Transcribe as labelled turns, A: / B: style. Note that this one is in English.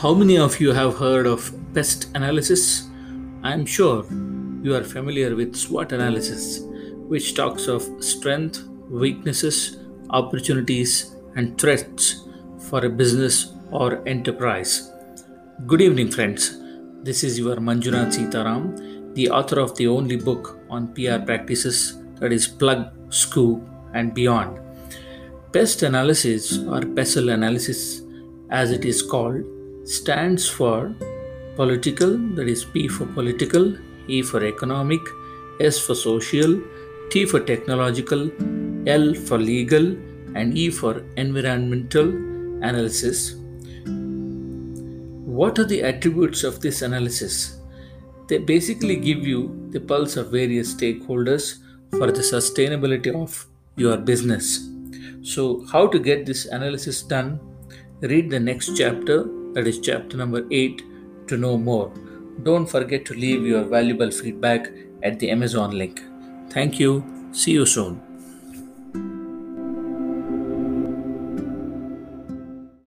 A: How many of you have heard of pest analysis? I'm sure you are familiar with SWOT analysis, which talks of strength, weaknesses, opportunities, and threats for a business or enterprise. Good evening, friends. This is your Manjunath Sitaram, the author of the only book on PR practices that is Plug, Scoop, and Beyond. Pest analysis or PESTLE analysis, as it is called, stands for political, that is P for political, E for economic, S for social, T for technological, L for legal, and E for environmental analysis. What are the attributes of this analysis? They basically give you the pulse of various stakeholders for the sustainability of your business. So, how to get this analysis done? Read the next chapter that is chapter number 8 to know more. Don't forget to leave your valuable feedback at the Amazon link. Thank you. See you soon.